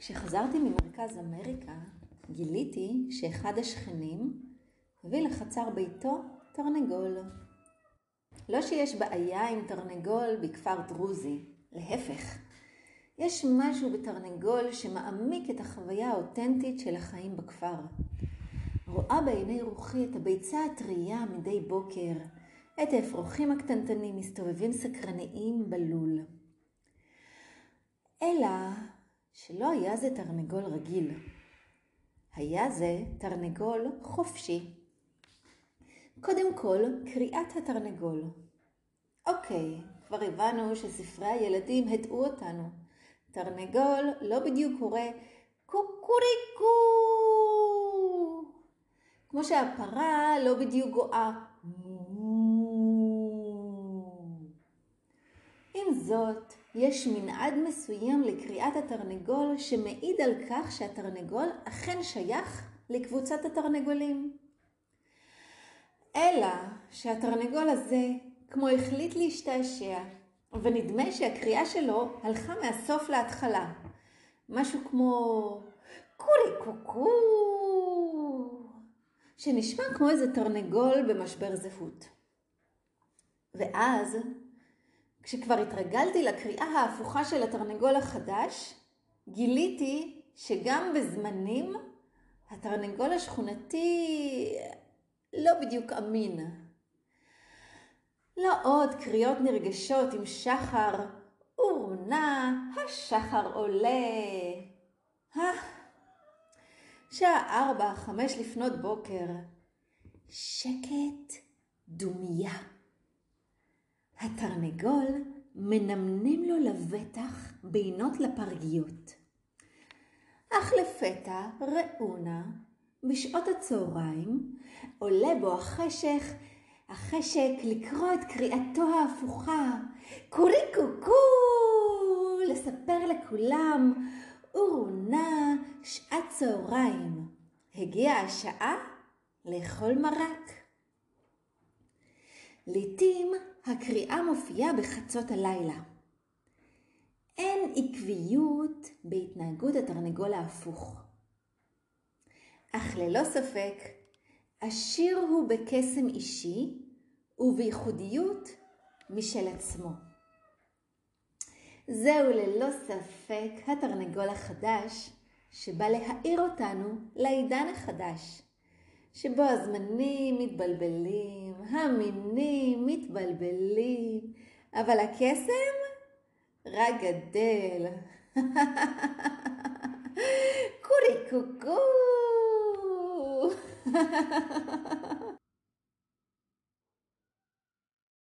כשחזרתי ממרכז אמריקה, גיליתי שאחד השכנים הביא לחצר ביתו תרנגול. לא שיש בעיה עם תרנגול בכפר דרוזי, להפך. יש משהו בתרנגול שמעמיק את החוויה האותנטית של החיים בכפר. רואה בעיני רוחי את הביצה הטרייה מדי בוקר, את האפרוחים הקטנטנים מסתובבים סקרניים בלול. אלא שלא היה זה תרנגול רגיל. היה זה תרנגול חופשי. קודם כל, קריאת התרנגול. אוקיי, כבר הבנו שספרי הילדים הטעו אותנו. תרנגול לא בדיוק קורא קוקוריקו, כמו שהפרה לא בדיוק גואה. עם זאת, יש מנעד מסוים לקריאת התרנגול שמעיד על כך שהתרנגול אכן שייך לקבוצת התרנגולים. אלא שהתרנגול הזה, כמו החליט להשתעשע, ונדמה שהקריאה שלו הלכה מהסוף להתחלה. משהו כמו קורי קוקו, שנשמע כמו איזה תרנגול במשבר זהות. ואז כשכבר התרגלתי לקריאה ההפוכה של התרנגול החדש, גיליתי שגם בזמנים התרנגול השכונתי לא בדיוק אמין. לא עוד קריאות נרגשות עם שחר, אורנה, השחר עולה. שעה ארבע, חמש לפנות בוקר. שקט דומיה. התרנגול מנמנם לו לבטח בינות לפרגיות. אך לפתע ראונה, בשעות הצהריים, עולה בו החשך, החשק לקרוא את קריאתו ההפוכה, קורי קוקו, לספר לכולם, אורונה, שעת צהריים. הגיעה השעה לאכול מרק. לעתים הקריאה מופיעה בחצות הלילה. אין עקביות בהתנהגות התרנגול ההפוך. אך ללא ספק, עשיר הוא בקסם אישי ובייחודיות משל עצמו. זהו ללא ספק התרנגול החדש שבא להאיר אותנו לעידן החדש. שבו הזמנים מתבלבלים, המינים מתבלבלים, אבל הקסם רק גדל. קורי קוקו.